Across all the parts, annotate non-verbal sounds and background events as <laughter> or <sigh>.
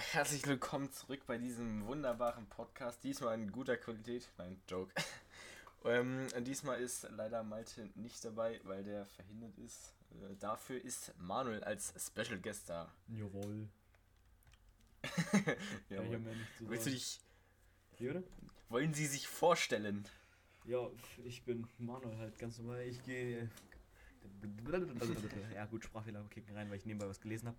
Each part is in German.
herzlich willkommen zurück bei diesem wunderbaren Podcast. Diesmal in guter Qualität. Nein, Joke. <laughs> ähm, diesmal ist leider Malte nicht dabei, weil der verhindert ist. Äh, dafür ist Manuel als Special Guest da. Jawohl. <laughs> ja, mir nicht zu Willst du dich. Wie? Wollen Sie sich vorstellen? Ja, ich bin Manuel halt ganz normal. Ich gehe. <laughs> Ja, gut, Sprachfehler kicken rein, weil ich nebenbei was gelesen habe.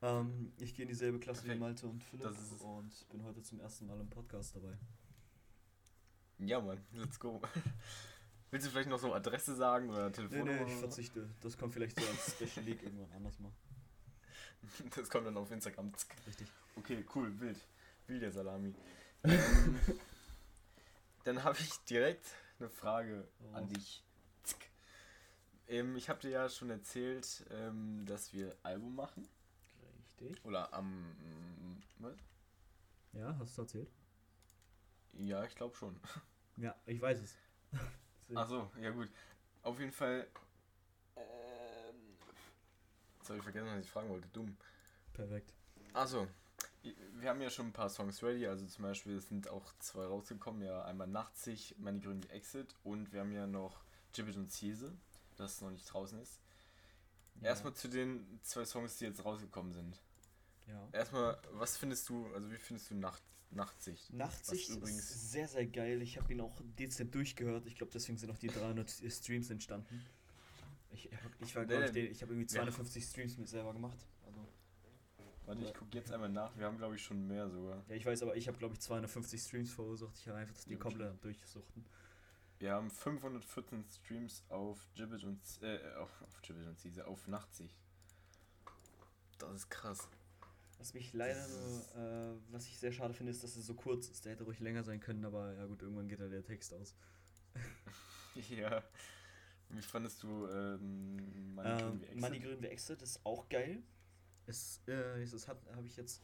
Ähm, ich gehe in dieselbe Klasse wie Perfekt. Malte und Philipp und bin heute zum ersten Mal im Podcast dabei. Ja, Mann, let's go. <laughs> Willst du vielleicht noch so Adresse sagen oder Nee, Telefonnummer? nee, ich oder so? verzichte. Das kommt vielleicht so als Special League irgendwann anders mal. <laughs> Das kommt dann auf Instagram. Richtig. Okay, cool, wild. Wild der Salami. <laughs> ähm, dann habe ich direkt eine Frage an Raus. dich. Ähm, ich habe dir ja schon erzählt, ähm, dass wir Album machen. Richtig. Oder am. was? Ja, hast du erzählt? Ja, ich glaube schon. <laughs> Ja, ich weiß es. <laughs> Achso, ja gut. Auf jeden Fall. Ähm, jetzt habe ich vergessen, was ich fragen wollte. Dumm. Perfekt. Also, wir haben ja schon ein paar Songs ready, also zum Beispiel sind auch zwei rausgekommen, ja einmal Nachtzig, Meine Gründe Exit und wir haben ja noch Gibbet und Ziese, das noch nicht draußen ist. Erstmal zu den zwei Songs, die jetzt rausgekommen sind. Ja. Erstmal, was findest du, also wie findest du Nacht, Nachtsicht? Nachtsicht ist sehr, sehr geil. Ich habe ihn auch dezent durchgehört. Ich glaube, deswegen sind auch die 300 Streams entstanden. Ich, ich war, glaube ich, Nee, der- ich habe irgendwie 250 Streams mit selber gemacht. Also, Warte, ich gucke jetzt einmal nach, wir haben glaube ich schon mehr sogar. ja, ich weiß, aber ich habe, glaube ich, 250 Streams verursacht. Ich habe einfach das die Ja, komplett durchsuchten. Wir haben 514 Streams auf Gibbet und, äh, auf, auf Gibbet und Ziese, auf Nachtsicht. Das ist krass. Was mich leider Das nur, äh, was ich sehr schade finde, ist, dass es so kurz ist. Der hätte ruhig länger sein können, aber ja gut, irgendwann geht da der Text aus. <laughs> Ja. Wie fandest du ähm, Money Grün wie Ähm, Exit? Money Grün wie Exit ist auch geil. Es, äh, hat habe ich jetzt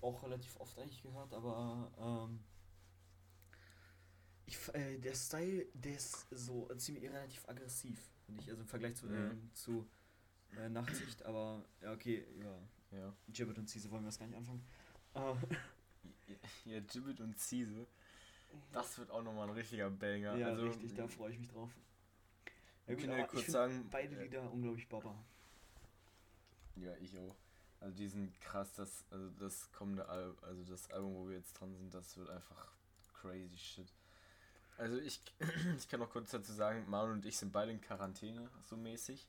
auch relativ oft eigentlich gehört, aber ähm, ich, äh, der Style, der ist so ziemlich relativ aggressiv, finde ich, also im Vergleich zu, ähm, zu äh, Nachtsicht, aber ja, okay, über Ja. Gibbet und Ziese wollen wir das gar nicht anfangen. Äh, <laughs> Ja, Gibbet und Ziese. Das wird auch nochmal ein richtiger Banger. ja, also, richtig, da freue ich mich drauf. Ja, Ich gut, kann ja kurz sagen, beide äh, Lieder unglaublich baba. Ja, ich auch. Also die sind krass, das, also das kommende Album, also das Album, wo wir jetzt dran sind, das wird einfach crazy shit. Also ich, <clears throat> ich kann noch kurz dazu sagen, Manu und ich sind beide in Quarantäne, so mäßig.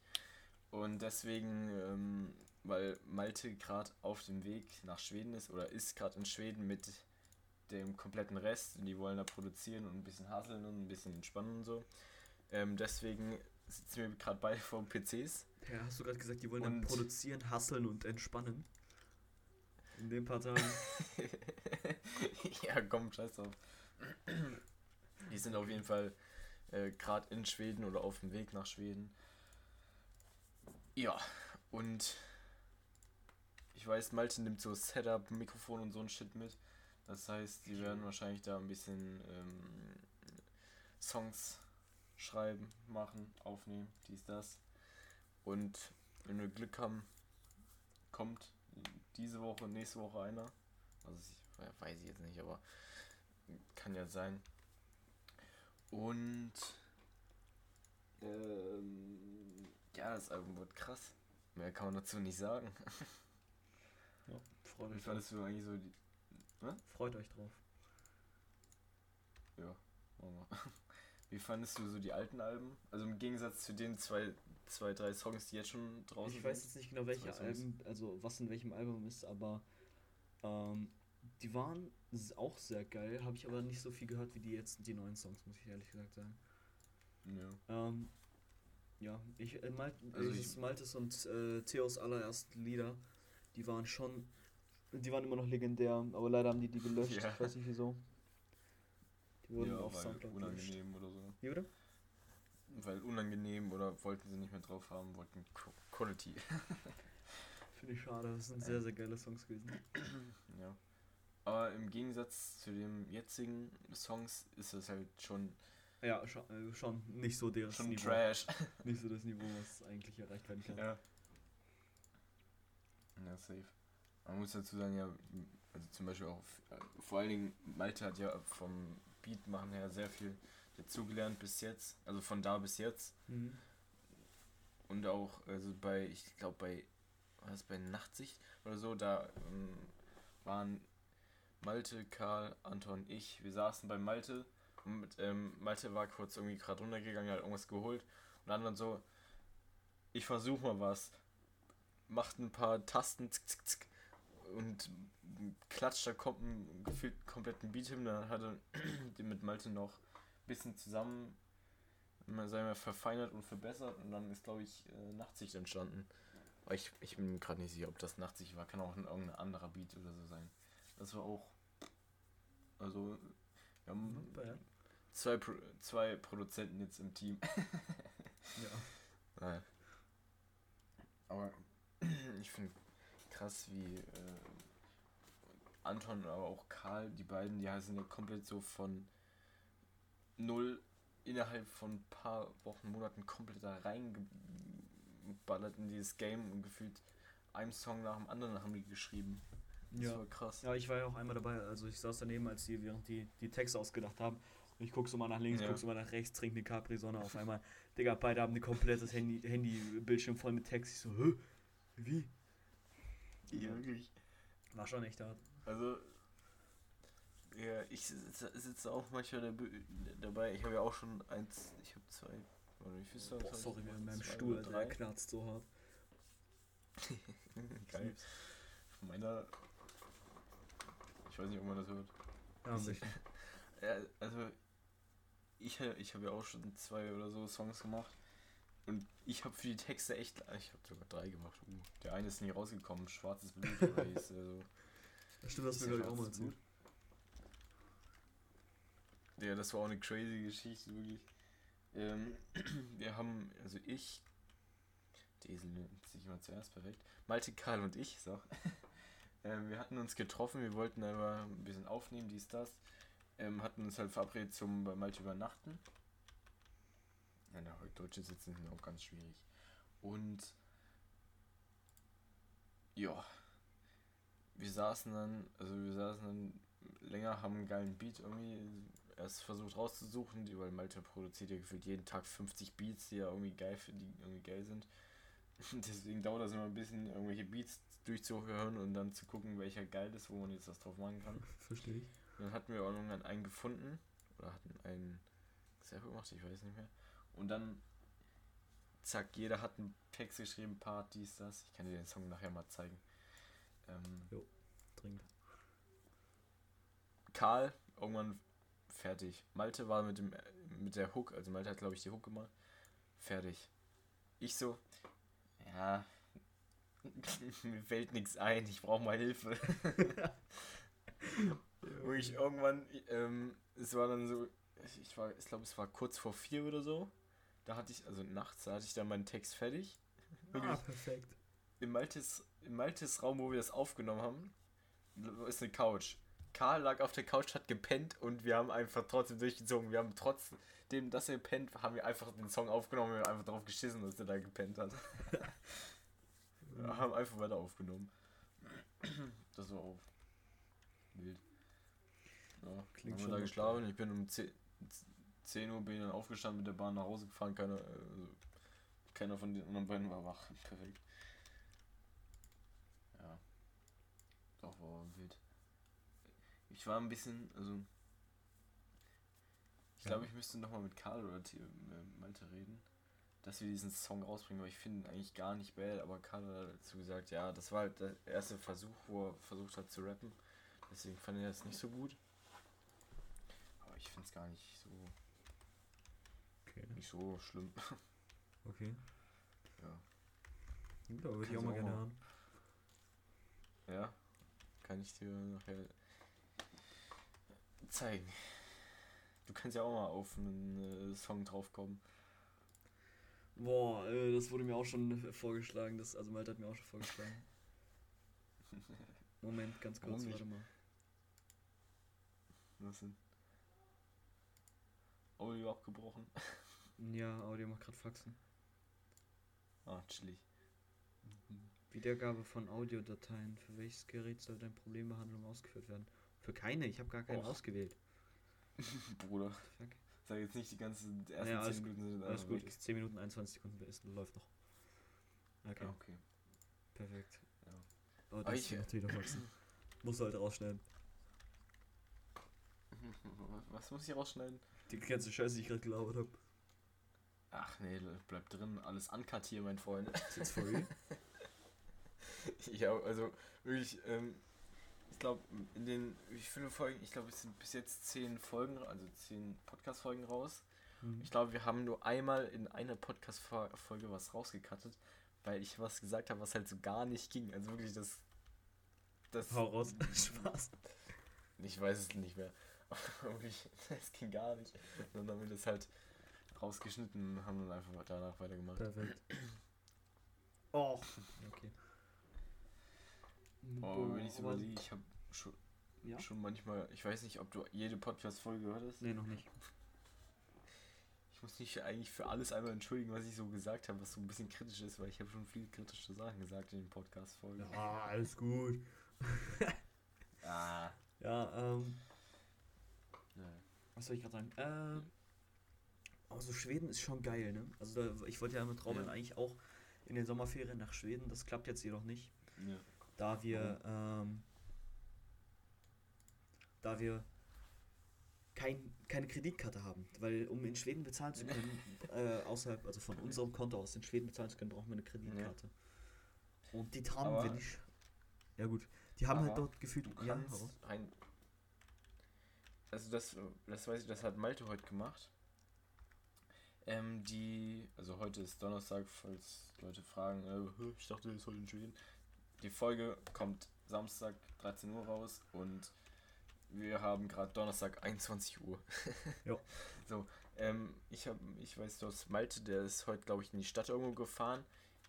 Und deswegen, ähm, weil Malte gerade auf dem Weg nach Schweden ist oder ist gerade in Schweden mit dem kompletten Rest und die wollen da produzieren und ein bisschen hasseln und ein bisschen entspannen und so. Ähm, deswegen sitzen wir gerade beide vor PCs Ja, hast du gerade gesagt, die wollen dann Und- produzieren, hasseln und entspannen? In den paar Tagen. <laughs> ja, komm, scheiß drauf. Die sind auf jeden Fall äh, gerade in Schweden oder auf dem Weg nach Schweden. Ja, und ich weiß, Malte nimmt so Setup, Mikrofon und so ein Shit mit. Das heißt, die werden wahrscheinlich da ein bisschen ähm, Songs schreiben, machen, aufnehmen, dies, das. Und wenn wir Glück haben, kommt diese Woche, nächste Woche einer. Also ich weiß ich jetzt nicht, aber kann ja sein. Und ähm, ja, das Album wird krass. Mehr kann man dazu nicht sagen. <laughs> Freut euch drauf. fandest du eigentlich so die. Freut euch drauf. Ja, machen wir. <laughs> Wie fandest du so die alten Alben? Also im Gegensatz zu den zwei, zwei drei Songs, die jetzt schon draußen Ich weiß sind. jetzt nicht genau, welche. Alben, also was in welchem Album ist, aber ähm, die waren auch sehr geil, habe ich aber nicht so viel gehört wie die jetzt, die neuen Songs, muss ich ehrlich gesagt sagen. Ja. Ähm, ja, ich, äh, Mal, also ich- Maltes und äh, Theos allerersten Lieder, die waren schon, die waren immer noch legendär, aber leider haben die die gelöscht, Ja. ich weiß nicht wieso. Die wurden ja, auf Soundcloud gelöscht. unangenehm oder so. Wie bitte? Weil unangenehm oder wollten sie nicht mehr drauf haben, wollten Qu- Quality. <laughs> Finde ich schade, das sind sehr, sehr geile Songs gewesen. <clears throat> ja. Aber im Gegensatz zu den jetzigen Songs ist es halt schon, Ja, schon, äh, schon nicht so das schon Niveau. Trash. Nicht so das Niveau, was eigentlich erreicht werden kann. ja. Ja, safe. Man muss dazu sagen, ja, also zum Beispiel auch, vor allen Dingen, Malte hat ja vom Beat machen her sehr viel dazugelernt bis jetzt, also von da bis jetzt. Mhm. Und auch, also bei, ich glaube bei, was bei Nachtsicht oder so, da ähm, waren Malte, Karl, Anton, ich, wir saßen bei Malte und ähm, Malte war kurz irgendwie gerade runtergegangen, hat irgendwas geholt und dann dann so, ich versuch mal was, macht ein paar Tasten zick, zick, zick, und klatscht da kommt ein gefühlt kompletten Beat hin, dann hat er <clears throat> den mit Malte noch ein bisschen zusammen sagen wir, verfeinert und verbessert und dann ist glaube ich äh, Nachtsicht entstanden. Aber ich, ich bin gerade nicht sicher, ob das Nachtsicht war, kann auch ein irgendein anderer Beat oder so sein. Das war auch also wir haben bad. zwei, Pro zwei Produzenten jetzt im Team. <laughs> Ja. Nein. Aber <clears throat> ich finde krass, wie äh, Anton, aber auch Karl, die beiden, die sind ja komplett so von null innerhalb von ein paar Wochen, Monaten komplett da reingeballert in dieses Game und gefühlt einem Song nach dem anderen haben die geschrieben. Das Ja. war krass. Ja, ich war ja auch einmal dabei. Also ich saß daneben, als die während die die Texte ausgedacht haben. Ich guck so mal nach links, Ja. guck so mal nach rechts, trinke eine Capri-Sonne auf einmal. Digga, beide haben ein komplettes Handy, Handy-Bildschirm voll mit Text. Ich so, hä? Wie? Ja, wirklich. War schon echt hart. Also, ja, ich sitze, sitze auch manchmal dabei. dabei. Ich habe ja auch schon eins, ich habe zwei, oder wie viel Boah, sorry, gemacht? in meinem Zwei Stuhl, drei. der knarzt so hart. <laughs> Geil. Von meiner. Ich weiß nicht, ob man das hört. Ja, Ich- sicher. <laughs> Ja, also ich, ich habe ja auch schon zwei oder so Songs gemacht und ich habe für die Texte echt, ich habe sogar drei gemacht. Uh, der eine ist nie rausgekommen, Schwarzes Blut oder hieß der so. Das stimmt, das Ist mir glaube ich auch mal erzählt. Ja, das war auch eine crazy Geschichte, wirklich. Ähm, <clears throat> wir haben, also ich, Esel nennt sich immer zuerst, perfekt. Malte, Karl und ich, so. <laughs> ähm, wir hatten uns getroffen, wir wollten aber ein bisschen aufnehmen, dies, das. Ähm, hatten uns halt verabredet zum bei Malte übernachten. Ja, na, heute Deutsche sitzen sind auch ganz schwierig. Und ja, wir saßen dann, also wir saßen dann länger, haben einen geilen Beat irgendwie erst versucht rauszusuchen, die, weil Malte produziert ja gefühlt jeden Tag 50 Beats, die ja irgendwie geil für die irgendwie geil sind. <laughs> Deswegen dauert das immer ein bisschen, irgendwelche Beats durchzuhören und dann zu gucken, welcher geil ist, wo man jetzt was drauf machen kann. <laughs> Verstehe ich. Und dann hatten wir auch irgendwann einen gefunden oder hatten einen selber gemacht, ich weiß nicht mehr. Und dann, zack, jeder hat einen Text geschrieben, Part, dies, das. Ich kann dir den Song nachher mal zeigen. Ähm, Dringend. Karl, irgendwann fertig. Malte war mit dem mit der Hook, also Malte hat glaube ich die Hook gemacht. Fertig. Ich so, ja, <laughs> mir fällt nichts ein, ich brauche mal Hilfe. <laughs> Wo ich irgendwann, ähm, es war dann so, ich war, ich glaube es war kurz vor vier oder so. Da hatte ich, also nachts, da hatte ich dann meinen Text fertig. Ah, perfekt. Im Maltes, im Maltes Raum, wo wir das aufgenommen haben, ist eine Couch. Karl lag auf der Couch, hat gepennt und wir haben einfach trotzdem durchgezogen. Wir haben trotzdem, dass er pennt, haben wir einfach den Song aufgenommen und wir haben einfach drauf geschissen, dass er da gepennt hat. <laughs> wir haben einfach weiter aufgenommen. Das war auch wild. Ja, Klingt haben schon wir da geschlafen. Ich bin um 10, 10 Uhr bin ich dann aufgestanden mit der Bahn nach Hause gefahren. Keiner, äh, also, keiner von den anderen beiden war wach. <laughs> Perfekt. Ja. Doch, war wild. Ich war ein bisschen, also. Ich Ja. glaube, ich müsste nochmal mit Karl oder T- äh, Malte reden, dass wir diesen Song rausbringen, weil ich finde ihn eigentlich gar nicht bad, aber Karl hat dazu gesagt, ja, das war halt der erste Versuch, wo er versucht hat zu rappen. Deswegen fand er das nicht so gut. Aber ich finde es gar nicht so, Okay. nicht so schlimm. <laughs> Okay. Ja. Gut, aber würde ich auch mal gerne mal. hören. Ja, kann ich dir nachher zeigen. Du kannst ja auch mal auf einen äh, Song draufkommen. Boah, äh, das wurde mir auch schon vorgeschlagen. Das, also Malte hat mir auch schon vorgeschlagen. Moment, ganz kurz, warte mal. Was denn? Audio abgebrochen. <laughs> Ja, Audio macht gerade Faxen. Ah, chillig. Wiedergabe von Audiodateien. Für welches Gerät soll deine Problembehandlung ausgeführt werden? Für keine, ich habe gar keinen Och. ausgewählt. <laughs> Bruder, Fuck. sag jetzt nicht die ganzen ersten Ja, alles 10 Minuten sind Alles einfach gut, weg. ist 10 Minuten 21 Sekunden, ist, läuft noch. Okay, Ja, okay. perfekt. Ja. Oh, Aber das ich- ist noch wieder wachsen. <laughs> Musst du halt rausschneiden. <laughs> Was muss ich rausschneiden? Die ganze Scheiße, die ich gerade gelabert habe. Ach nee, bleib drin. Alles uncut hier, mein Freund. Ist jetzt real? <laughs> ja, also wirklich, ähm, ich glaube, in den, wie viele Folgen? Ich glaube, es sind bis jetzt 10 Folgen, also 10 Podcast-Folgen raus. Hm. Ich glaube, wir haben nur einmal in einer Podcast-Folge was rausgekattet, weil ich was gesagt habe, was halt so gar nicht ging. Also wirklich, das. das Hau raus. <laughs> Spaß. Ich weiß es nicht mehr. <laughs> Wirklich, es ging gar nicht. Und dann haben wir das halt rausgeschnitten und haben dann einfach danach weitergemacht. Perfekt. Oh. Okay. Oh, wenn ich überlege, ich habe schon, Ja? schon manchmal, ich weiß nicht, ob du jede Podcast-Folge gehört hast. Nee, noch nicht. Ich muss mich eigentlich für alles einmal entschuldigen, was ich so gesagt habe, was so ein bisschen kritisch ist, weil ich habe schon viele kritische Sachen gesagt in den Podcast-Folgen. Ja, alles gut. <laughs> Ah. Ja, ähm, Ja. was soll ich gerade sagen? Ähm, aber so Schweden ist schon geil, ne? Also da, ich wollte ja mit Robin Ja. eigentlich auch in den Sommerferien nach Schweden. Das klappt jetzt jedoch nicht, Ja. da wir, ähm, da wir kein, keine Kreditkarte haben. Weil um in Schweden bezahlen zu können, <laughs> äh, außerhalb, also von unserem Konto aus in Schweden bezahlen zu können, brauchen wir eine Kreditkarte. Und die haben Aber- wir nicht. Ja gut, die haben halt dort gefühlt... Du ja, kannst ein. Also das, das weiß ich, das hat Malte heute gemacht. Ähm, die, also heute ist Donnerstag, falls Leute fragen, äh, ich dachte, das ist heute in Schweden. Die Folge kommt Samstag 13 Uhr raus und wir haben gerade Donnerstag 21 Uhr. <laughs> Ja. So, ähm, ich habe, ich weiß, du hast Malte, der ist heute, glaube ich, in die Stadt irgendwo gefahren.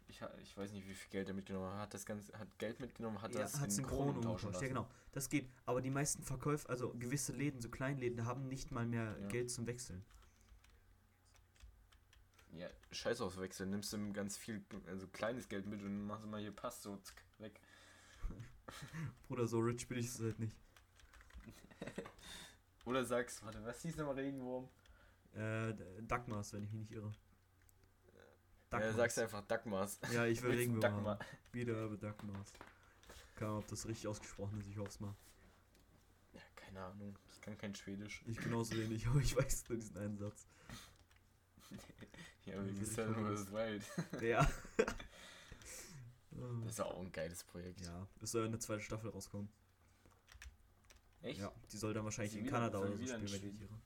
Ich, ich weiß nicht, wie viel Geld er mitgenommen hat. Hat das Ganze, hat Geld mitgenommen, hat ja, das hat's in Kronen umgetauscht. Ja, genau. Das geht. Aber die meisten Verkäufer, also gewisse Läden, so Kleinläden, haben nicht mal mehr Ja. Geld zum Wechseln. Ja, scheiß aufs Wechseln. Nimmst du ganz viel, also kleines Geld mit und machst immer hier Pass so zack, weg. <laughs> Bruder, so rich bin ich es halt nicht. <laughs> Oder sagst, warte, was hieß nochmal Regenwurm? Äh, D- Dagmars, wenn ich mich nicht irre. Ja, Dagmars. sagst einfach Dagmars. Ja, ich will <laughs> Regenwürmer Dagmar. haben. Wiedererbe Dagmars. Keine Ahnung, ob das richtig ausgesprochen ist, ich hoffe es mal. Ja, keine Ahnung. Ich kann kein Schwedisch. Ich genauso wenig, aber ich weiß nur diesen einen Satz. Ja, wie will ich Seven haben. vs. Wild. Ja. Das ist auch ein geiles Projekt. ja, es soll eine zweite Staffel rauskommen. Echt? Ja, die soll dann wahrscheinlich in wieder- Kanada oder so spielen, wenn ich irre.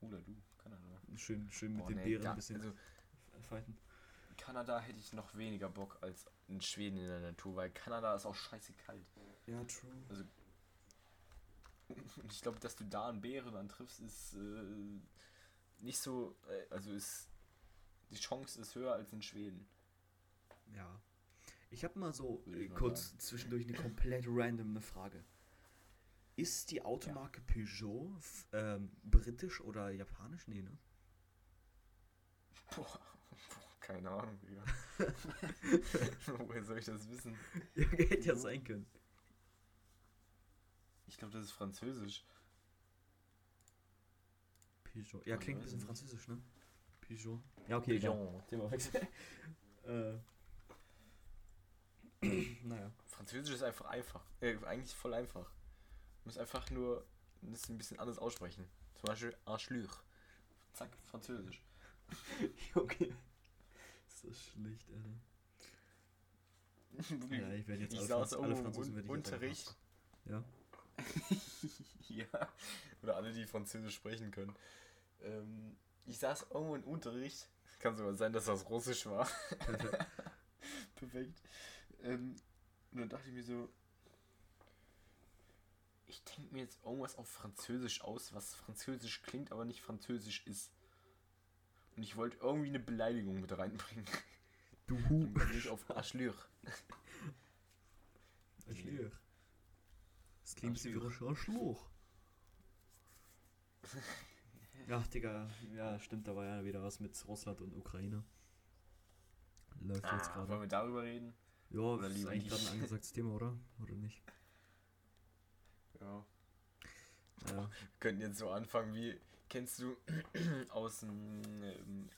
Oder du, Kanada. Schön, schön mit Boah, den nee, Bären ein bisschen Also, fighten. in Kanada hätte ich noch weniger Bock als in Schweden in der Natur, weil Kanada ist auch scheiße kalt. Ja, true. Und <laughs> ich glaube, dass du da einen Bären antriffst, ist äh, nicht so, äh, also ist, die Chance ist höher als in Schweden. Ja. Ich habe mal so äh, mal kurz sagen. zwischendurch eine komplett <laughs> random eine Frage. Ist die Automarke Peugeot f- ähm, britisch oder japanisch? Nee, ne? Boah, <laughs> boah keine Ahnung, Digga. <laughs> Woher soll ich das wissen? Ja, hätte ja sein können. Ich glaube, das ist Französisch. Peugeot. Ja, klingt ein bisschen nicht. französisch, ne? Peugeot. Ja, okay, egal. Pigeon. Thema wechseln. äh. <clears throat> naja. Französisch ist einfach einfach. Äh, eigentlich voll einfach. Du musst einfach nur das ein bisschen anders aussprechen. Zum Beispiel Arschlüch. Zack, Französisch. <laughs> okay. Ist das schlecht, Alter. <laughs> Ja, ich werde jetzt Ich alle, saß Franz alle irgendwo im Franzosen Un Unterricht. ja. <laughs> Oder alle, die Französisch sprechen können. Ähm, ich saß irgendwo im Unterricht. Kann sogar sein, dass das Russisch war. <laughs> <laughs> Perfekt. Ähm, und dann dachte ich mir so, ich denke mir jetzt irgendwas auf Französisch aus, was Französisch klingt, aber nicht Französisch ist. Und ich wollte irgendwie eine Beleidigung mit reinbringen. Du <laughs> dann bin ich auf Arschlüch. Arschloch. Das klingt wie Arschloch. <laughs> Ach, Digga, ja, stimmt, da war ja wieder was mit Russland und Ukraine. Läuft jetzt Ah, gerade. wollen wir darüber reden? Ja, Oder das ist eigentlich gerade ein <laughs> angesagtes Thema, oder? Oder nicht? Ja. Ja. Könnten jetzt so anfangen wie, kennst du <clears throat> aus dem, ähm,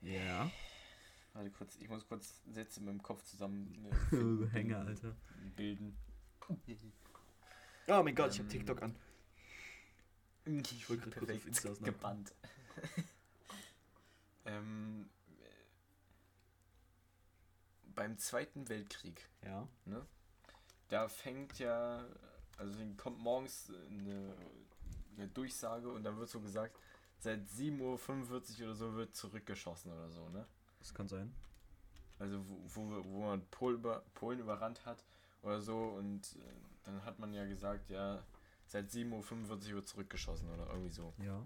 Ja. warte kurz, ich muss kurz Sätze mit dem Kopf zusammen äh, <laughs> Hänger, Alter. bilden. Oh mein Gott, ich hab Ähm, TikTok an. Ich wollte grad kurz auf Insta gebannt. <laughs> ähm, äh, beim Zweiten Weltkrieg, Ja. ne? Da fängt ja, also dann kommt morgens eine, eine Durchsage und dann wird so gesagt, seit 7.45 Uhr oder so wird zurückgeschossen oder so, ne? Das kann sein. Also wo, wo, wo man Pol über, Polen überrannt hat oder so und äh, dann hat man ja gesagt, ja, seit 7.45 Uhr wird zurückgeschossen oder irgendwie so. Ja.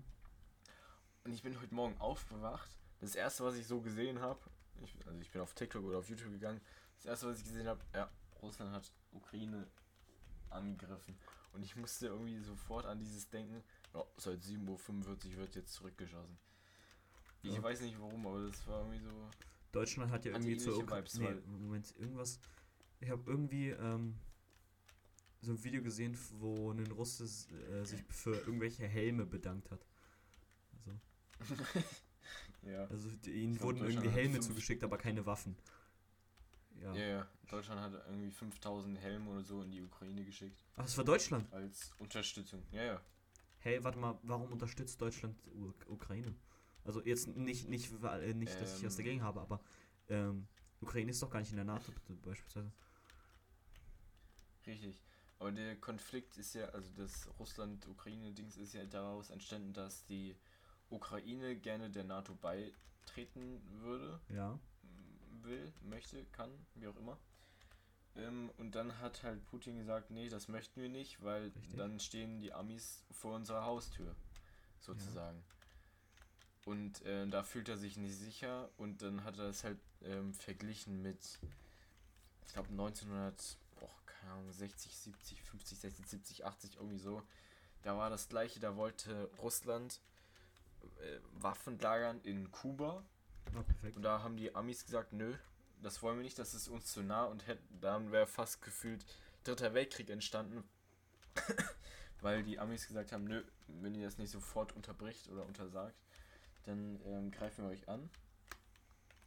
Und ich bin heute Morgen aufgewacht. Das erste, was ich so gesehen habe, also ich bin auf TikTok oder auf YouTube gegangen, das erste, was ich gesehen habe, ja, Russland hat Ukraine angegriffen. Und ich musste irgendwie sofort an dieses denken, ja, seit 7.45 Uhr wird jetzt zurückgeschossen. Ich Ja. weiß nicht warum, aber das war irgendwie so. Deutschland hat ja irgendwie zu ähnliche Ukra Vibes, nee, Moment, irgendwas. Ich habe irgendwie ähm, so ein Video gesehen, wo ein Russe äh, sich für irgendwelche Helme bedankt hat. Also, <laughs> ja. also ihnen glaub, wurden irgendwie Helme zugeschickt, aber keine Waffen. Ja. ja, ja. Deutschland hat irgendwie 5000 Helme oder so in die Ukraine geschickt. Ach, das war Deutschland. Als Unterstützung. Ja, ja. Hey, warte mal, warum unterstützt Deutschland U Ukraine? Also jetzt nicht, nicht, weil- äh, nicht dass ich was Ähm. dagegen habe, aber ähm, Ukraine ist doch gar nicht in der NATO beispielsweise. Richtig. Aber der Konflikt ist ja, also das Russland-Ukraine-Dings ist ja daraus entstanden, dass die Ukraine gerne der NATO beitreten würde, Ja. will, möchte, kann, wie auch immer. Ähm, und dann hat halt Putin gesagt, nee, das möchten wir nicht, weil Richtig. dann stehen die Amis vor unserer Haustür, sozusagen. Und äh, da fühlt er sich nicht sicher und dann hat er es halt ähm, verglichen mit, ich glaube 1900, oh, keine Ahnung, 60, 70, 50, 60, 70, 80, irgendwie so. Da war das gleiche, da wollte Russland äh, Waffen lagern in Kuba perfekt. und da haben die Amis gesagt, nö, das wollen wir nicht, das ist uns zu nah und hätten, dann wäre fast gefühlt Dritter Weltkrieg entstanden, <coughs> weil die Amis gesagt haben, nö, wenn ihr das nicht sofort unterbricht oder untersagt, dann ähm, greifen wir euch an.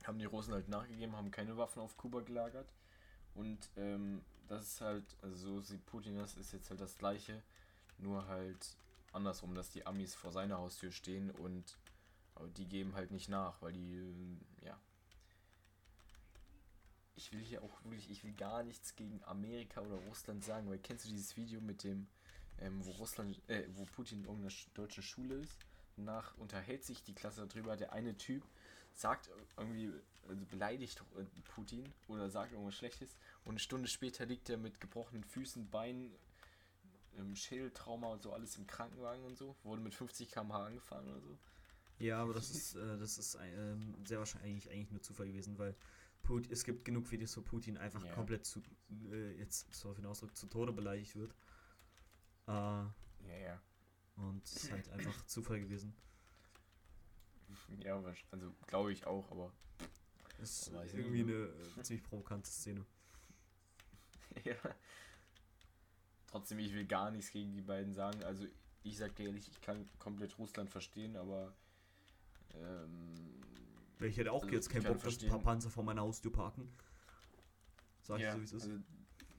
Haben die Russen halt nachgegeben, haben keine Waffen auf Kuba gelagert und ähm, das ist halt, also so sieht Putin das, ist jetzt halt das gleiche, nur halt andersrum, dass die Amis vor seiner Haustür stehen und aber die geben halt nicht nach, weil die, äh, ja. Ich will hier auch wirklich, ich will gar nichts gegen Amerika oder Russland sagen, weil kennst du dieses Video mit dem, ähm, wo Russland, äh, wo Putin in irgendeiner sch- deutschen Schule ist? Nach unterhält sich die Klasse darüber, der eine Typ sagt irgendwie, also beleidigt äh, Putin oder sagt irgendwas Schlechtes und eine Stunde später liegt er mit gebrochenen Füßen, Beinen, ähm, Schädeltrauma und so alles im Krankenwagen und so, wurde mit 50 km/h angefahren oder so. Ja, aber das ist, äh, das ist ähm, sehr wahrscheinlich eigentlich nur Zufall gewesen, weil Put es gibt genug Videos, wo Putin einfach Ja. komplett zu, äh, jetzt sorry für den Ausdruck, zu Tode beleidigt wird. Äh, Ja, ja. und es ist halt einfach Zufall gewesen. Ja, also glaube ich auch, aber ist ich irgendwie eine äh, ziemlich provokante Szene. <laughs> ja. Trotzdem, ich will gar nichts gegen die beiden sagen. Also ich sag dir ehrlich, ich kann komplett Russland verstehen, aber ähm, Ich hätte auch Also, jetzt keinen Bock, dass ein paar Panzer vor meiner Haustür parken. Sag ja, ich so, wie es ist. also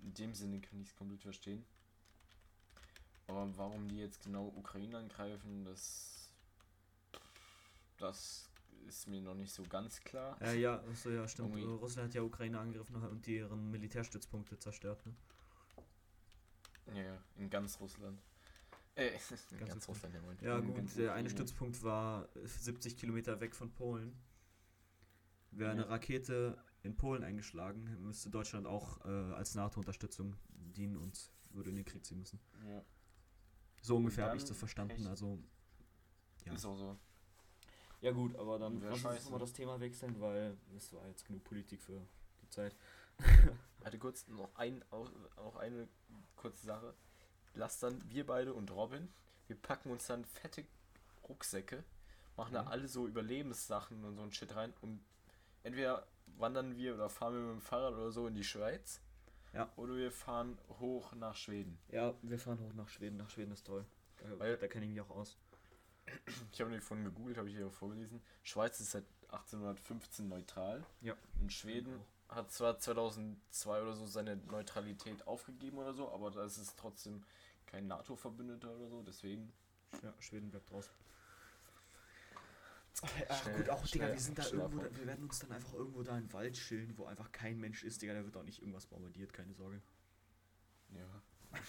in dem Sinne kann ich es komplett verstehen. Aber warum die jetzt genau Ukraine angreifen, das das ist mir noch nicht so ganz klar. Äh, ja, achso, ja, stimmt. Irgendwie- Äh, Russland hat ja Ukraine angegriffen und deren Militärstützpunkte zerstört. Ne? Ja, in ganz Russland. Äh, <laughs> in Ganz ganz, Russland. Russland, ja. Ja In gut, der eine. Stützpunkt war äh, 70 Kilometer weg von Polen. Wäre eine Ja. Rakete in Polen eingeschlagen, müsste Deutschland auch äh, als NATO-Unterstützung dienen und würde in den Krieg ziehen müssen. Ja, So ungefähr habe ich das verstanden. Also Ja. ist auch so. Ja gut, aber dann lass uns mal das Thema wechseln, weil es war jetzt genug Politik für die Zeit. Warte kurz, noch, ein, auch, auch eine kurze Sache. Lass dann, wir beide und Robin, wir packen uns dann fette Rucksäcke, machen da Mhm. alle so Überlebenssachen und so ein Shit rein und entweder wandern wir oder fahren wir mit dem Fahrrad oder so in die Schweiz. Ja. Oder wir fahren hoch nach Schweden. Ja, wir fahren hoch nach Schweden. Nach Schweden ist toll. Äh, Weil- da kenne ich mich auch aus. Ich habe nicht vorhin gegoogelt, habe ich hier auch vorgelesen. Schweiz ist seit 1815 neutral. Ja. Und Schweden hat zwar 2002 oder so seine Neutralität aufgegeben oder so, aber da ist es trotzdem kein NATO-Verbündeter oder so, deswegen. Ja, Schweden bleibt draußen. Schnell- Ach gut, auch Digga, schnell- wir sind da irgendwo, da, wir werden uns dann einfach irgendwo da im Wald chillen, wo einfach kein Mensch ist, Digga, da wird auch nicht irgendwas bombardiert, keine Sorge. Ja. <laughs>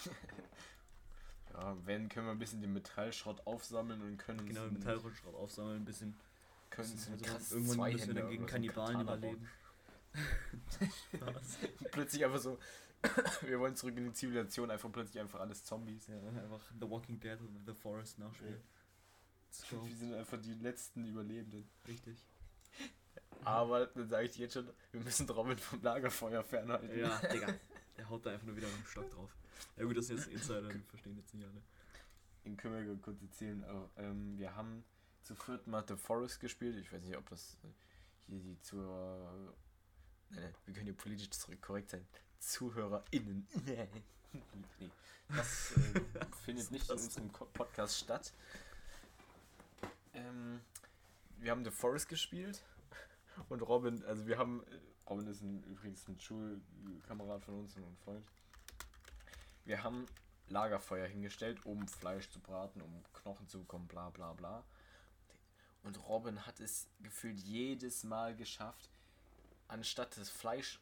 ja, wenn können wir ein bisschen den Metallschrott aufsammeln und können Genau, einen- Metallrundschrott aufsammeln, ein bisschen. können uns also krassen irgendwann müssen wir dann gegen Kannibalen überleben. <laughs> Plötzlich einfach so, <coughs> wir wollen zurück in die Zivilisation, einfach plötzlich einfach alles Zombies. Ja, einfach The Walking Dead oder The Forest nachspielen. Ja. Wir sind einfach die letzten Überlebenden. Richtig. Aber dann sage ich dir jetzt schon, wir müssen Robin vom Lagerfeuer fernhalten. Ja, Digga. <laughs> Der haut da einfach nur wieder dem Stock drauf. Ja gut, das ist jetzt <laughs> Insider, den verstehen jetzt nicht alle. Können wir kurz erzählen. aber, Ähm, wir haben zu viert mal The Forest gespielt. Ich weiß nicht, ob das äh, hier die zur. Nein, nein, wir können hier politisch korrekt sein. ZuhörerInnen. <laughs> nee, das äh, <laughs> findet nicht in unserem Podcast statt. Ähm, wir haben The Forest gespielt und Robin, also wir haben, äh, Robin ist ein, übrigens ein Schulkamerad von uns und ein Freund. Wir haben Lagerfeuer hingestellt, um Fleisch zu braten, um Knochen zu bekommen, bla bla bla. Und Robin hat es gefühlt jedes Mal geschafft, anstatt das Fleisch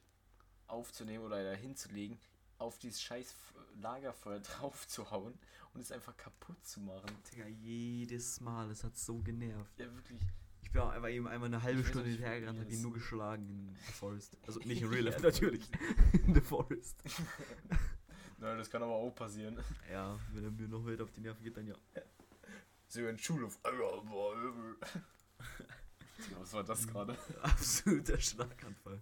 aufzunehmen oder da hinzulegen, auf dieses scheiß Lagerfeuer <laughs> drauf zu hauen und es einfach kaputt zu machen. Digga, jedes Mal, es hat so genervt. Ja, wirklich. Ich bin auch einfach eben einmal eine halbe Stunde hinterhergerannt, hab ihn nur geschlagen in The Forest. Also nicht in <laughs> Real Life, natürlich. in The Forest. <laughs> Na, das kann aber auch passieren. Ja, wenn er mir noch wild auf die Nerven geht, dann ja. So ein Schulhof. <laughs> Was war das gerade? Absoluter Schlaganfall.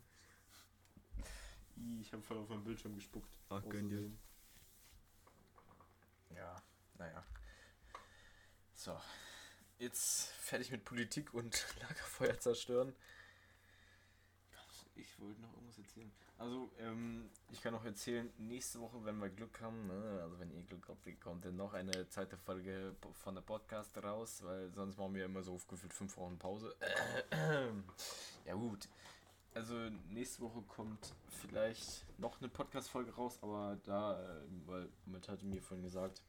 Ich habe voll auf meinen Bildschirm gespuckt. Ach, gönn dir. Ja, naja. So. Jetzt fertig mit Politik und <laughs> Lagerfeuer zerstören. Ich wollte noch irgendwas erzählen. Also, ähm, ich kann noch erzählen, nächste Woche, wenn wir Glück haben, ne, also wenn ihr Glück habt, kommt dann noch eine zweite Folge von der Podcast raus, weil sonst machen wir immer so aufgefühlt fünf Wochen Pause. <clears throat> ja gut. Also nächste Woche kommt vielleicht noch eine Podcast-Folge raus, aber da, äh, weil Matt hatte mir vorhin gesagt,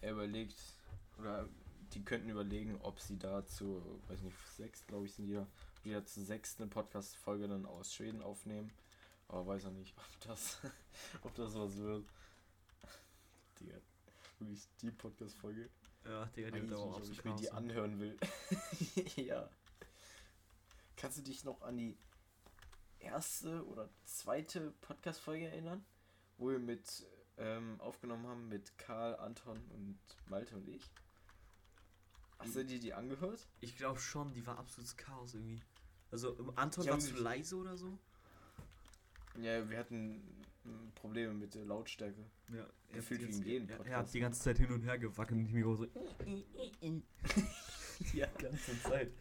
er überlegt, oder die könnten überlegen, ob sie da zu, weiß nicht, sechs, glaube ich, sind die da, die da zu sechs eine Podcast-Folge dann aus Schweden aufnehmen. Aber weiß er nicht, <laughs> ob das, ob das was wird. Digga, wirklich die Podcast-Folge. Ja, Digga, die wird ich aber auch ich mir die sein. anhören will. <laughs> ja. Kannst du dich noch an die erste oder zweite Podcast-Folge erinnern? Wo wir mit ähm, aufgenommen haben mit Karl, Anton und Malte und ich? Hast du dir die angehört? Ich glaube schon, die war absolutes Chaos irgendwie. Also, Anton war zu leise oder so? Ja, wir hatten mm, Probleme mit der Lautstärke. Ja, er hat wie die jedem ganze- er, Podcast. hat die ganze Zeit hin und her gewackelt und ich Mikro so. <laughs> die ganze Zeit.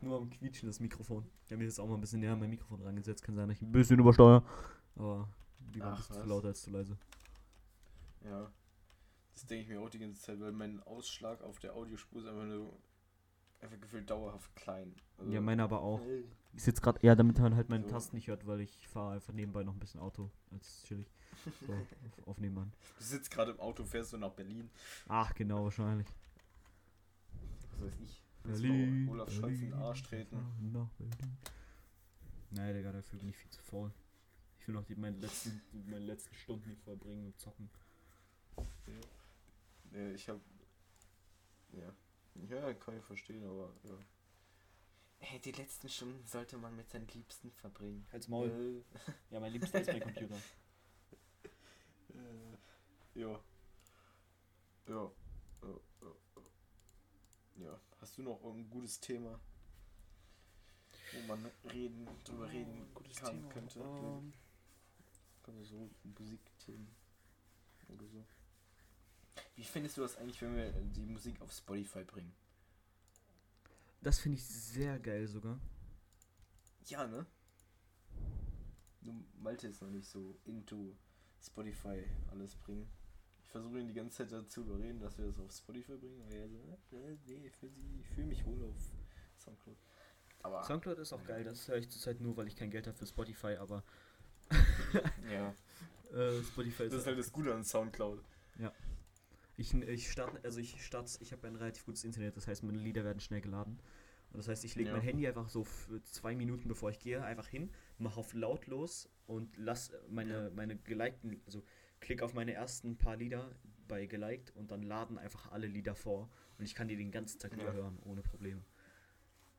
Nur am Quietschen das Mikrofon. Ich habe mir jetzt auch mal ein bisschen näher an mein Mikrofon rangesetzt. Kann sein, dass ich ein bisschen übersteuere. Aber die war ein Ach, bisschen zu was? laut als zu leise. Ja. Das denke ich mir auch die ganze Zeit, weil mein Ausschlag auf der Audiospur ist einfach nur einfach gefühlt dauerhaft klein. Also, Ja, meine aber auch. Ich sitze gerade eher, damit man halt meine So. Tasten nicht hört, weil ich fahre einfach nebenbei noch ein bisschen Auto. Als chillig. So, <laughs> auf, auf nebenan. Du sitzt gerade im Auto, fährst du nach Berlin. Ach, genau, wahrscheinlich. Was weiß ich. Berlin, Olaf Scholz in den Arsch treten. nach Berlin. Nein, Digga, dafür bin ich viel zu faul. Ich will noch die, meine, letzten, die, meine letzten Stunden hier verbringen und zocken. Ja, ich hab. Ja. Ja, kann ich verstehen, aber ja. Hey, die letzten Stunden sollte man mit seinen Liebsten verbringen. Halt's Äh, Ja, mein Liebster ist mein Computer. äh, ja. Ja. Ja, ja, ja. Ja. Hast du noch irgendein gutes Thema? Wo man reden, drüber reden kann, könnte? Ähm, Also so Musikthemen oder so. Wie findest du das eigentlich, wenn wir die Musik auf Spotify bringen? das finde ich sehr geil sogar. Ja, ne? Nur Malte ist noch nicht so into Spotify alles bringen. Ich versuche ihn die ganze Zeit dazu überreden, dass wir das auf Spotify bringen, aber er so, äh, nee, für sie, ich fühle mich wohl auf Soundcloud. Aber Soundcloud ist auch geil, das höre ich zurzeit nur, weil ich kein Geld habe für Spotify, aber. ja. <laughs> Äh, Spotify ist Das ist halt das Gute an Soundcloud. Ja. Ich, ich starte, also ich starte, ich habe ein relativ gutes Internet, das heißt, meine Lieder werden schnell geladen. Und das heißt, ich lege ja. mein Handy einfach so für zwei Minuten, bevor ich gehe, einfach hin, mache auf lautlos und lass meine, ja. meine gelikten, also klick auf meine ersten paar Lieder bei geliked und dann laden einfach alle Lieder vor und ich kann die den ganzen Tag ja. hören, ohne Probleme.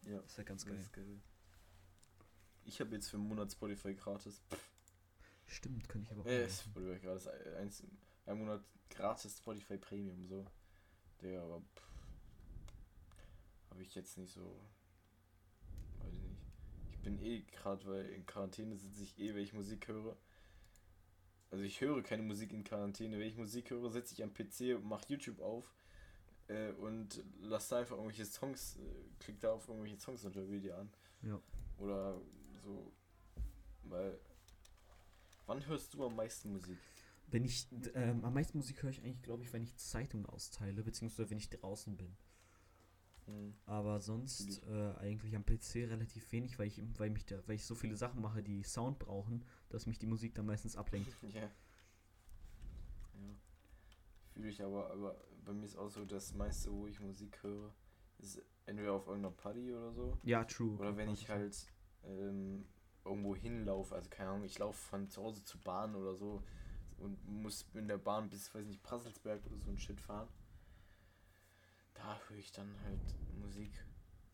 Ja. Das ist ja ganz geil. geil. Ich habe jetzt für einen Monat Spotify gratis. Stimmt, könnte ich aber auch. Äh, Spotify gratis. Ein, ein Monat gratis Spotify Premium, so. Der aber. Habe ich jetzt nicht so. Weiß ich nicht. Ich bin eh gerade, weil in Quarantäne sitze ich eh, wenn ich Musik höre. Also ich höre keine Musik in Quarantäne. Wenn ich Musik höre, sitze ich am PC und mache YouTube auf äh, und lasse da einfach irgendwelche Songs, äh, klick da auf irgendwelche Songs unter Video an. Ja. Oder so. Weil. Wann hörst du am meisten Musik? Wenn ich, ähm, am meisten Musik höre ich eigentlich, glaube ich, wenn ich Zeitungen austeile, beziehungsweise wenn ich draußen bin. Mhm. Aber sonst äh, eigentlich am PC relativ wenig, weil ich, weil, mich da, weil ich so viele Sachen mache, die Sound brauchen, dass mich die Musik dann meistens ablenkt. <laughs> ja. ja. Fühle ich aber, aber bei mir ist auch so, das meiste, wo ich Musik höre, ist entweder auf irgendeiner Party oder so. Ja, true. Oder wenn ich halt ähm, irgendwo hinlaufe, also keine Ahnung, ich laufe von zu Hause zur Bahn oder so und muss in der Bahn bis, weiß nicht, Prasselsberg oder so ein Shit fahren. Da höre ich dann halt Musik.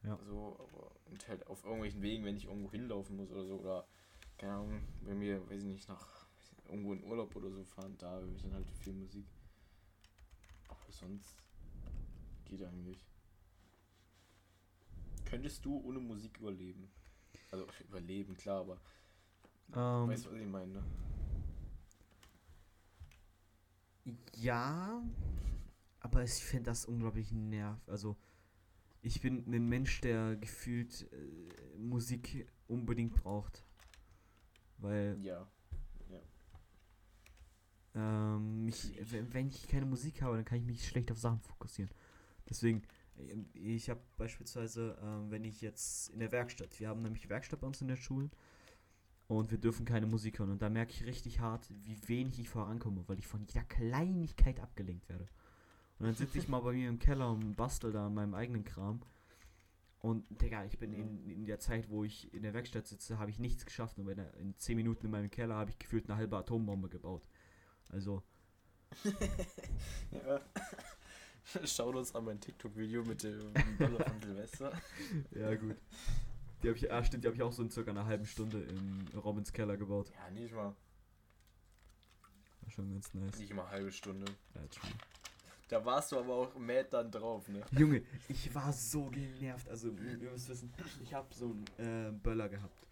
Ja. So, aber, und halt auf irgendwelchen Wegen, wenn ich irgendwo hinlaufen muss oder so, oder keine Ahnung, wenn wir, weiß ich nicht, nach irgendwo in Urlaub oder so fahren, da höre ich dann halt viel Musik. Aber sonst geht eigentlich. Könntest du ohne Musik überleben? Also überleben, klar, aber ähm, weißt du, was ich meine? Ne? Ja, aber ich finde das unglaublich nerv. Also, ich bin ein Mensch, der gefühlt äh, Musik unbedingt braucht. Weil. Ja. ja. Ähm, mich, wenn, ich keine Musik habe, dann kann ich mich schlecht auf Sachen fokussieren. Deswegen, ähm, ich habe beispielsweise, ähm, wenn ich jetzt in der Werkstatt, wir haben nämlich Werkstatt bei uns in der Schule und wir dürfen keine Musik hören. Und da merke ich richtig hart, wie wenig ich vorankomme, weil ich von jeder Kleinigkeit abgelenkt werde. Und dann sitze ich mal bei mir im Keller und bastel da an meinem eigenen Kram. Und Digga, ich bin in, in der Zeit, wo ich in der Werkstatt sitze, habe ich nichts geschafft. Und in, in 10 Minuten in meinem Keller habe ich gefühlt eine halbe Atombombe gebaut. Also. ja. <laughs> Schaut uns an mein TikTok-Video mit dem Böller von <laughs> Silvester. ja, gut. Die habe ich, ah, stimmt, die habe ich auch so in circa einer halben Stunde in Robins Keller gebaut. Ja, nicht mal. War schon ganz nice. Nicht mal eine halbe Stunde. Ja, true. Da warst du aber auch mad dann drauf, ne? Junge, ich war so genervt. Also, ihr müsst wissen, ich habe so einen äh, Böller gehabt.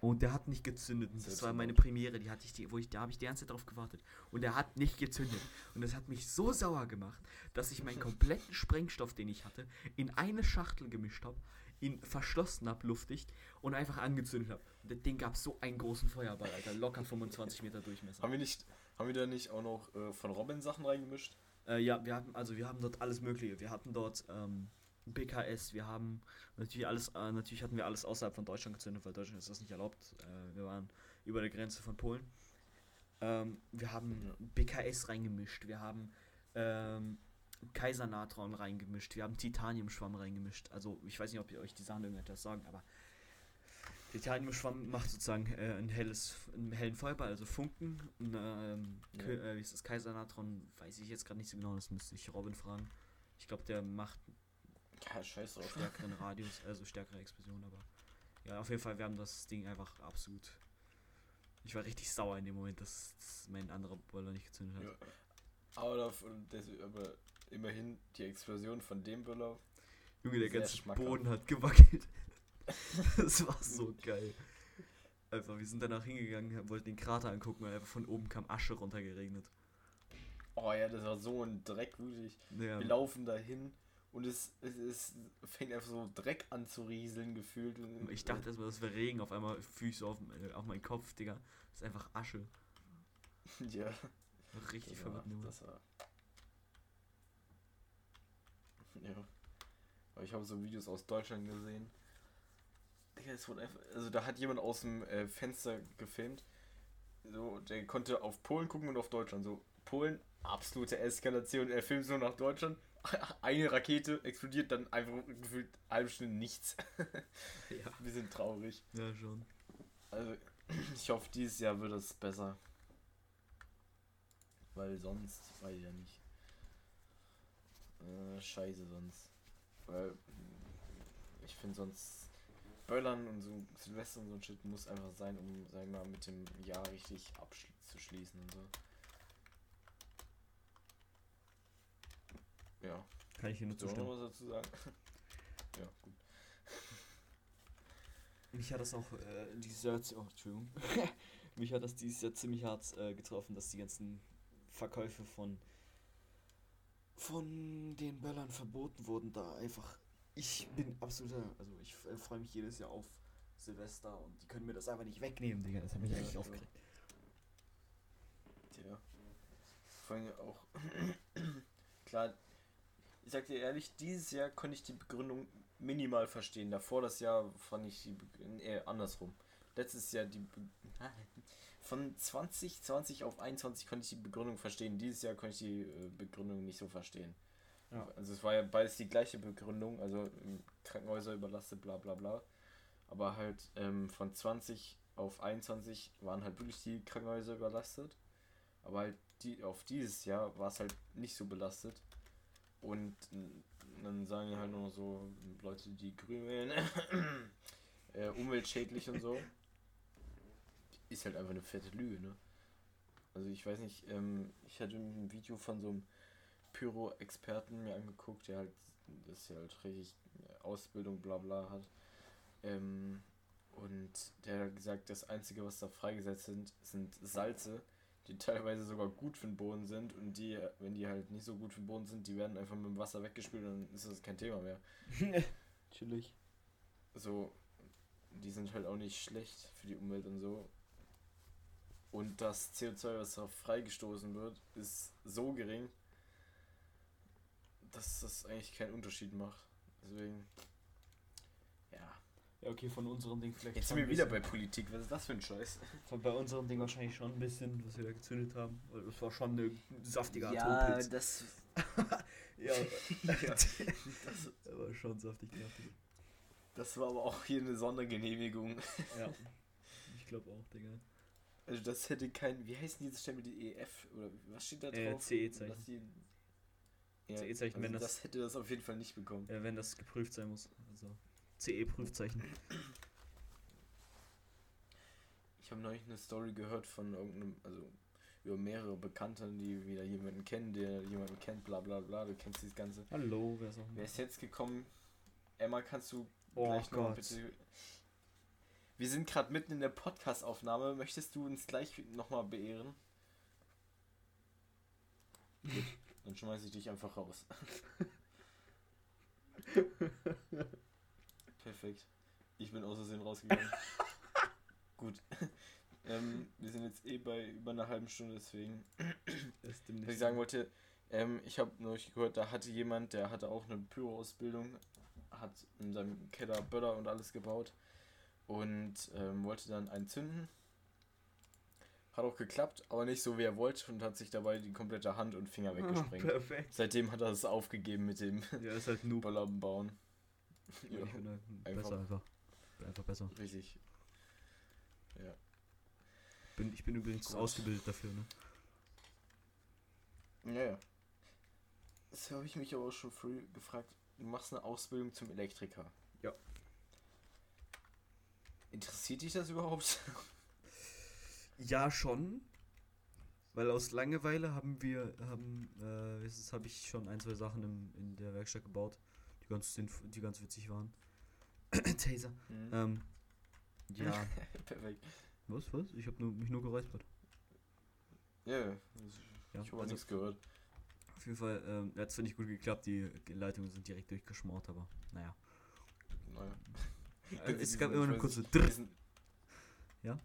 Und der hat nicht gezündet. Und das war meine Premiere, die hatte ich, die, wo ich, da habe ich die ganze Zeit drauf gewartet. Und der hat nicht gezündet. Und das hat mich so sauer gemacht, dass ich meinen kompletten Sprengstoff, den ich hatte, in eine Schachtel gemischt habe, ihn verschlossen habe, luftdicht und einfach angezündet habe. Das Ding gab so einen großen Feuerball, Alter. Locker 25 Meter Durchmesser. Haben wir nicht, haben wir da nicht auch noch äh, von Robin Sachen reingemischt? Äh, ja, wir hatten, also wir haben dort alles Mögliche. Wir hatten dort ähm, BKS, wir haben natürlich alles, äh, natürlich hatten wir alles außerhalb von Deutschland gezündet, weil Deutschland ist das nicht erlaubt. Äh, wir waren über der Grenze von Polen. Ähm, wir haben BKS reingemischt, wir haben ähm, Kaisernatron reingemischt, wir haben Titaniumschwamm reingemischt. Also ich weiß nicht, ob ihr euch die Sachen irgendetwas sagen, aber Titaniumschwamm macht sozusagen äh, ein helles, einen hellen Feuerball, also Funken. Und, ähm, ja. äh, wie ist das Kaisernatron? Weiß ich jetzt gerade nicht so genau, das müsste ich Robin fragen. Ich glaube, der macht ja, scheiß drauf. stärkeren Radius, also stärkere Explosion, aber ja, auf jeden Fall, wir haben das Ding einfach absolut. Ich war richtig sauer in dem Moment, dass, dass mein anderer Boiler nicht gezündet hat. Ja. Aber, das, aber immerhin die Explosion von dem Böller. Junge, der ganze Boden hat gewackelt. <laughs> das war so geil. Einfach, wir sind danach hingegangen, wollten den Krater angucken und einfach von oben kam Asche runtergeregnet. Oh ja, das war so ein Dreck, wirklich. Ja. Wir laufen dahin und es, es, es fängt einfach so Dreck an zu rieseln gefühlt. Ich dachte erstmal, das wäre Regen, auf einmal Füße auf, äh, auf meinen Kopf, Digga. Das ist einfach Asche. <laughs> ja. Richtig. Nummer. das war. Ja. Aber ich habe so Videos aus Deutschland gesehen. Digga, es wurde einfach. Also da hat jemand aus dem äh, Fenster gefilmt. So, der konnte auf Polen gucken und auf Deutschland. So, Polen, absolute Eskalation. Er filmt so nach Deutschland. <laughs> Eine Rakete explodiert, dann einfach gefühlt halbe Stunde nichts. <laughs> Ja. Wir sind traurig. ja, schon. Also, ich hoffe, dieses Jahr wird es besser. Weil sonst, weiß ich ja nicht. Äh, scheiße sonst. Weil, ich finde sonst, Böllern und so Silvester und so ein Shit muss einfach sein, um, sagen wir mal, mit dem Jahr richtig abzuschließen und so. Ja, Kann ich hier nur auch noch zustimmen. was dazu sagen? <laughs> ja, gut. Mich hat das auch äh, dieses Jahr, oh, Entschuldigung. <laughs> Mich hat das dieses Jahr ziemlich hart äh, getroffen, dass die ganzen Verkäufe von von den Böllern verboten wurden, da einfach ich bin absoluter, also ich äh, freue mich jedes Jahr auf Silvester und die können mir das einfach nicht wegnehmen, Digga. Das hat mich Ja, richtig ja. aufgeregt. Tja. Vor allem auch. <clears throat> Klar, ich sag dir ehrlich, dieses Jahr konnte ich die Begründung minimal verstehen. Davor das Jahr fand ich die Begründung eher andersrum. Letztes Jahr die. Be <laughs> von 2020 auf 21 konnte ich die Begründung verstehen. Dieses Jahr konnte ich die äh, Begründung nicht so verstehen. Ja. Also es war ja beides die gleiche Begründung, also ähm, Krankenhäuser überlastet, bla bla bla. Aber halt ähm, von 20 auf 21 waren halt wirklich die Krankenhäuser überlastet. Aber halt die, auf dieses Jahr war es halt nicht so belastet. Und n- dann sagen halt nur so Leute, die grün wählen, <coughs> äh, umweltschädlich und so. Ist halt einfach eine fette Lüge, ne? Also ich weiß nicht, ähm, ich hatte ein Video von so einem Pyro-Experten mir angeguckt, der halt, das ja halt richtig Ausbildung bla bla hat. Ähm, und der hat gesagt, das Einzige, was da freigesetzt sind, sind Salze, die teilweise sogar gut für den Boden sind und die, wenn die halt nicht so gut für den Boden sind, die werden einfach mit dem Wasser weggespült und dann ist das kein Thema mehr. <laughs> Chillig. So, die sind halt auch nicht schlecht für die Umwelt und so. Und das CO2, was da freigestoßen wird, ist so gering, dass das eigentlich keinen Unterschied macht. Deswegen, ja. Ja, okay, von unserem Ding vielleicht. Jetzt sind wir wieder bei Politik. Was ist das für ein Scheiß? Von bei unserem Ding wahrscheinlich schon ein bisschen, was wir da gezündet haben. Weil das war schon eine saftige Atompilz. das. <laughs> Ja, ja, das, war schon saftig kraftig. das war aber auch hier eine Sondergenehmigung. Ja. Ich glaube auch, Digga. Also, das hätte kein. Wie heißen diese Stempel? Die EF? Oder was steht da Äh, drauf? CE-Zeichen. Dass die- Ja, CE-Zeichen, also wenn das- das hätte das auf jeden Fall nicht bekommen. Ja, wenn das geprüft sein muss. Also CE-Prüfzeichen. Ich habe neulich eine Story gehört von irgendeinem, also über mehrere Bekannte, die wieder jemanden kennen, der jemanden kennt, bla bla bla, du kennst dieses Ganze. Hallo, wer ist auch Wer ist jetzt gekommen? Emma, kannst du Oh gleich noch Gott. bitte... Wir sind gerade mitten in der Podcast-Aufnahme. Möchtest du uns gleich nochmal beehren? Gut, dann schmeiße ich dich einfach raus. <laughs> Perfekt. Ich bin aus Versehen rausgegangen. <laughs> Gut. ähm, wir sind jetzt eh bei über einer halben Stunde, deswegen. <clears throat> Was ich sagen wollte, ähm, ich habe neulich gehört, da hatte jemand, der hatte auch eine Pyro-Ausbildung, hat in seinem Keller Böller und alles gebaut und ähm, wollte dann einen zünden. Hat auch geklappt, aber nicht so wie er wollte und hat sich dabei die komplette Hand und Finger weggesprengt. perfekt. Seitdem hat er es aufgegeben mit dem Ja, ist halt Noob. Böller bauen. ja, Ich bin halt einfach. besser einfach. Einfach besser. richtig. Ja. Bin, ich bin übrigens Gut. ausgebildet dafür, ne? Ja, ja. Das habe ich mich aber auch schon früh gefragt. Du machst eine Ausbildung zum Elektriker. Ja. Interessiert dich das überhaupt? Ja, schon. Weil aus Langeweile haben wir, haben, äh, jetzt habe ich schon ein, zwei Sachen im, in der Werkstatt gebaut, die ganz, die ganz witzig waren. <clears throat> Taser. Mhm. Ähm, ja. <laughs> Perfekt. was, was? Ich habe nur, mich nur geräuspert. Ja, ja. Ich habe also- nichts gehört. Auf jeden Fall, ähm, hat zwar nicht gut geklappt, die Leitungen sind direkt durchgeschmort, aber naja. Naja. Äh, es gab immer eine kurze Drrr. Ja?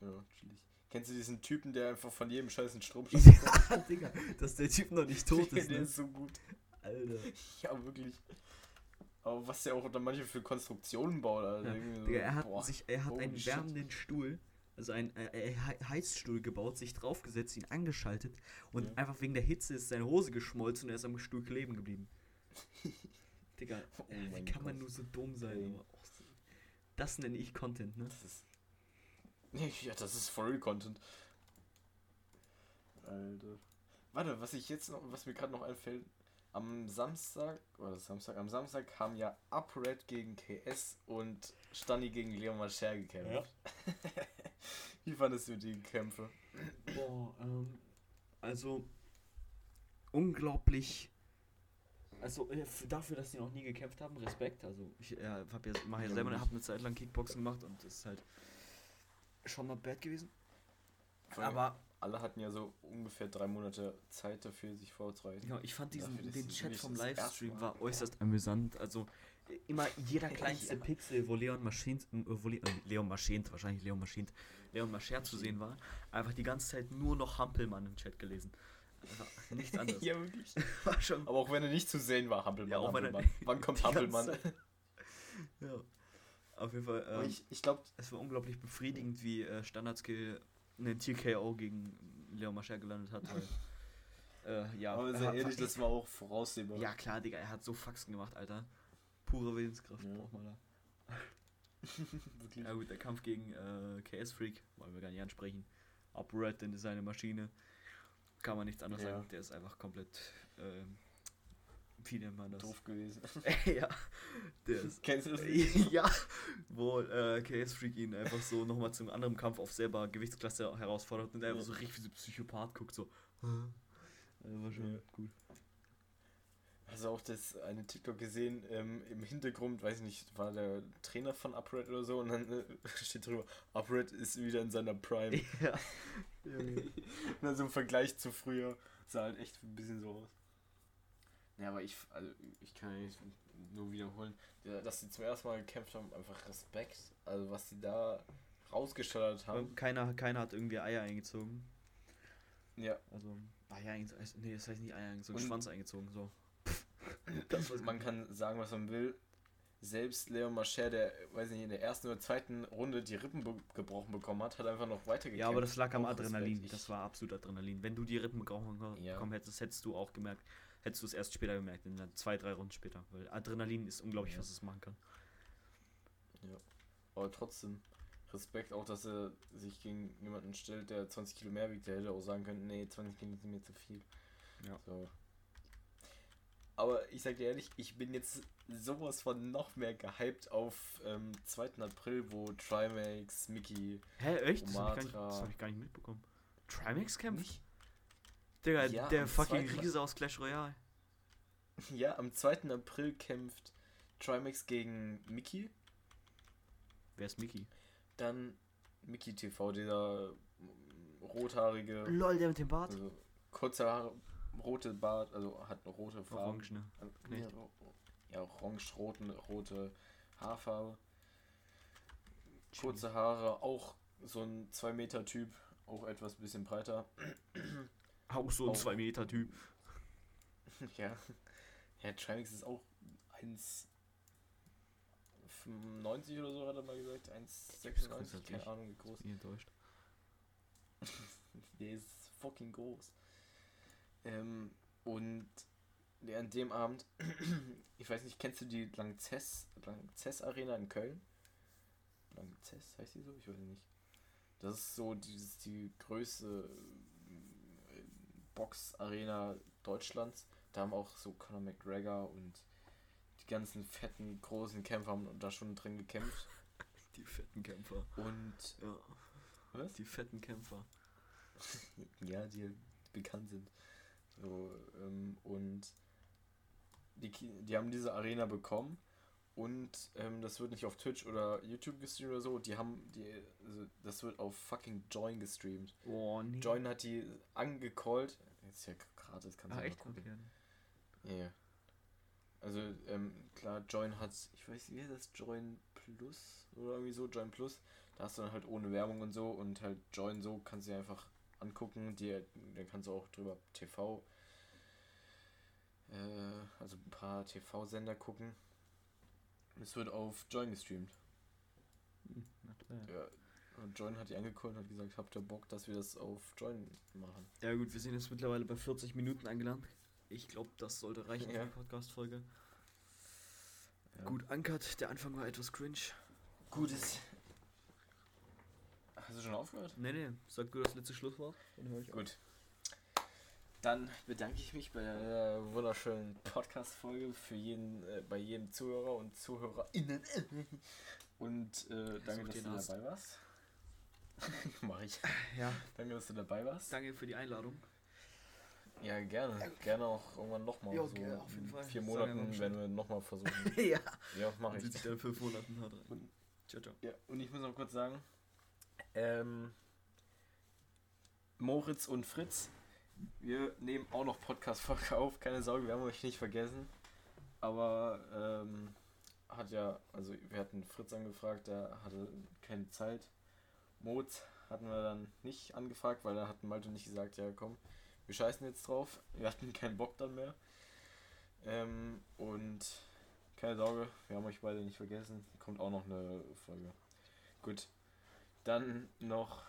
Ja, chillig. Kennst du diesen Typen, der einfach von jedem Scheiß einen Strom <laughs> Ja, Digga, dass der Typ noch nicht tot <laughs> ist, der ne? ist so gut. Alter. <laughs> Ja, wirklich. Aber was der auch unter manche für Konstruktionen baut, Alter. Ja, irgendwie so, Digga, er hat boah, sich, er hat holy einen shit. wärmenden Stuhl, also einen äh, äh, He- Heizstuhl gebaut, sich draufgesetzt, ihn angeschaltet und Ja. einfach wegen der Hitze ist seine Hose geschmolzen und er ist am Stuhl kleben geblieben. Digga, Oh äh, wie kann man Gott. nur so dumm sein? Ey. Das nenne ich Content, ne? Das ist. <laughs> Ja, das ist for real Content. Alter. Warte, was ich jetzt noch, was mir gerade noch einfällt, am Samstag, oder Samstag, am Samstag haben ja UpRed gegen KS und Stani gegen Leon Mascher gekämpft. <laughs> Wie fandest du die Kämpfe? Boah, ähm, also unglaublich. Also äh, dafür, dass die noch nie gekämpft haben, Respekt. Also ich äh, hab ja, mache ja selber, habe eine Zeit lang Kickboxen gemacht und das ist halt schon not bad gewesen. Aber alle hatten ja so ungefähr drei Monate Zeit dafür, sich vorzubereiten. ja, ich fand diesen, Dafür, den Chat vom Livestream Mal- war äußerst amüsant. Also äh, immer jeder <laughs> kleinste Ja. Pixel, wo Leon Maschint, äh, wo Le Leon Maschint, wahrscheinlich Leon Maschint, Leon Mascher zu sehen war, einfach die ganze Zeit nur noch Hampelmann im Chat gelesen. Nichts <laughs> anderes. ja, wirklich. <laughs> War schon Aber auch wenn er nicht zu sehen war, Hampelmann. Ja, auch wenn er- Hampelmann. Wann kommt Hampelmann? <laughs> Ja. Auf jeden Fall, ähm, ich ich glaube, es war unglaublich befriedigend, wie äh, Standardskill einen TKO gegen Leon Mascher gelandet hat. Weil, äh, ja, aber er sehr ehrlich, das war auch voraussehbar. ja klar, Digga, er hat so Faxen gemacht, Alter. Pure Willenskraft Ja. braucht man da. wirklich. Ja gut, der Kampf gegen äh, KS Freak, wollen wir gar nicht ansprechen. Upright, denn ist seine Maschine. Kann man nichts anderes Ja. sagen. Der ist einfach komplett, ähm, wie nennt man das? Doof gewesen. <laughs> ja, der ist <laughs> Kennst du das? <laughs> ja, wo äh, KS Freak ihn einfach so nochmal zum anderen Kampf auf selber Gewichtsklasse herausfordert und er einfach so richtig wie so ein Psychopath guckt, so. Also war schon Ja. gut. Hast du auch das eine TikTok gesehen? Ähm, Im Hintergrund, weiß ich nicht, war der Trainer von Upright oder so und dann äh, steht drüber, Upright ist wieder in seiner Prime. ja. Dann <laughs> so im Vergleich zu früher sah halt echt ein bisschen so aus. Ja, aber ich, also ich kann ja nicht nur wiederholen, ja, dass sie zum ersten Mal gekämpft haben, einfach Respekt. Also was sie da rausgeschallert haben. keiner, keiner hat irgendwie Eier eingezogen. Ja, Also, Eier eingezogen. Nee, das heißt nicht Eier eingezogen, Und- Schwanz eingezogen, so. <laughs> Das man kann sagen, was man will. Selbst Leon Mascher, der, weiß nicht, in der ersten oder zweiten Runde die Rippen be gebrochen bekommen hat, hat einfach noch weitergekämpft. Ja, aber das lag am. Adrenalin. Das war absolut Adrenalin. Wenn du die Rippen bekommen Ja. bekommen hättest, hättest du auch gemerkt, hättest du es erst später gemerkt, in der zwei, drei Runden später. Weil Adrenalin ist unglaublich, Ja. was es machen kann. Aber trotzdem, Respekt auch, dass er sich gegen jemanden stellt, der 20 Kilo mehr wiegt. Der hätte auch sagen können, nee, 20 Kilo sind mir zu viel. Ja. So. Aber ich sag dir ehrlich, ich bin jetzt sowas von noch mehr gehypt auf ähm, 2. April, wo Trimax, Mickey, Hä, echt? Das habe ich, gar nicht- Omatra. das hab ich gar nicht mitbekommen. Trimax kämpft? nicht? Digga, Ja, der fucking Riese aus Clash Royale. Ja, am 2. April kämpft Trimax gegen Mickey. Wer ist Mickey? Dann Mickey TV, dieser rothaarige, Lol, der mit dem Bart. also kurze Haare, rote Bart, also hat eine rote Farbe. Orange, ne? Knecht. Ja, ja orange, roten, rote Haarfarbe. Kurze Haare, auch so ein 2 Meter Typ, auch etwas bisschen breiter. <clears throat> Auch so ein Auch. 2 Meter Typ. <laughs> ja. Ja, Trimix ist auch 1,95 oder so, hat er mal gesagt. 1,96, grundsätzlich. keine Ahnung wie groß. Bin enttäuscht. <laughs> Der ist fucking groß. Ähm, und der an dem Abend, <clears throat> ich weiß nicht, kennst du die Langzess, Langzess Arena in Köln? Langzess heißt die so? Ich weiß nicht. Das ist so dieses, die größte äh, Box-Arena Deutschlands. Da haben auch so Conor McGregor und die ganzen fetten, großen Kämpfer haben da schon drin gekämpft. <laughs> Die fetten Kämpfer. Und Ja. Was? Die fetten Kämpfer. <laughs> ja, die bekannt sind. So, ähm, und die, die haben diese Arena bekommen und ähm, das wird nicht auf Twitch oder YouTube gestreamt oder so, die haben die, also das wird auf fucking Join gestreamt. Oh, nee. Join hat die angecallt, jetzt ist ja gratis, kannst Ah, du echt? mal gucken. Ja, ja. Also, ähm, klar, Join hat, ich weiß nicht, wie das? Join Plus oder irgendwie so, Join Plus. Da hast du dann halt ohne Werbung und so und halt Join so kannst du dir einfach angucken. Dir, dann kannst du auch drüber TV, äh, also ein paar TV-Sender gucken. Es wird auf Join gestreamt. Hm, na klar. Ja. Und Join hat die angekündigt und hat gesagt, habt ihr Bock, dass wir das auf Join machen? Ja gut, wir sind jetzt mittlerweile bei 40 Minuten angelangt. Ich glaube, das sollte reichen Ja. für die Podcast-Folge. Ja. Gut, Ankert, der Anfang war etwas cringe. Gutes. Hast du schon aufgehört? Nee, nee, sag du das letzte Schlusswort, dann höre ich auf. Dann bedanke ich mich bei der wunderschönen Podcast-Folge für jeden, äh, bei jedem Zuhörer und ZuhörerInnen. <laughs> Und äh, danke, dass du dabei warst. <laughs> Mach ich. Ja, Danke, dass du dabei warst. danke für die Einladung. Ja, gerne. Gerne auch irgendwann nochmal. Ja, so gerne, auf jeden in Fall. vier Monaten werden wir nochmal versuchen. <laughs> ja. ja, mach ich. sitze ich dann fünf Monaten hart rein. Und- Ciao, ciao. Ja, und ich muss noch kurz sagen, ähm, Moritz und Fritz, wir nehmen auch noch Podcast-Folge auf, keine Sorge, wir haben euch nicht vergessen. Aber ähm, hat ja, also wir hatten Fritz angefragt, der hatte keine Zeit. Moritz hatten wir dann nicht angefragt, weil da hat Malte nicht gesagt, ja komm, wir scheißen jetzt drauf. Wir hatten keinen Bock dann mehr. Ähm, und keine Sorge, wir haben euch beide nicht vergessen. Kommt auch noch eine Folge. Gut. Dann noch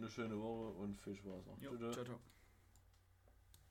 eine schöne Woche und viel Spaß noch. Jo, ciao, ciao.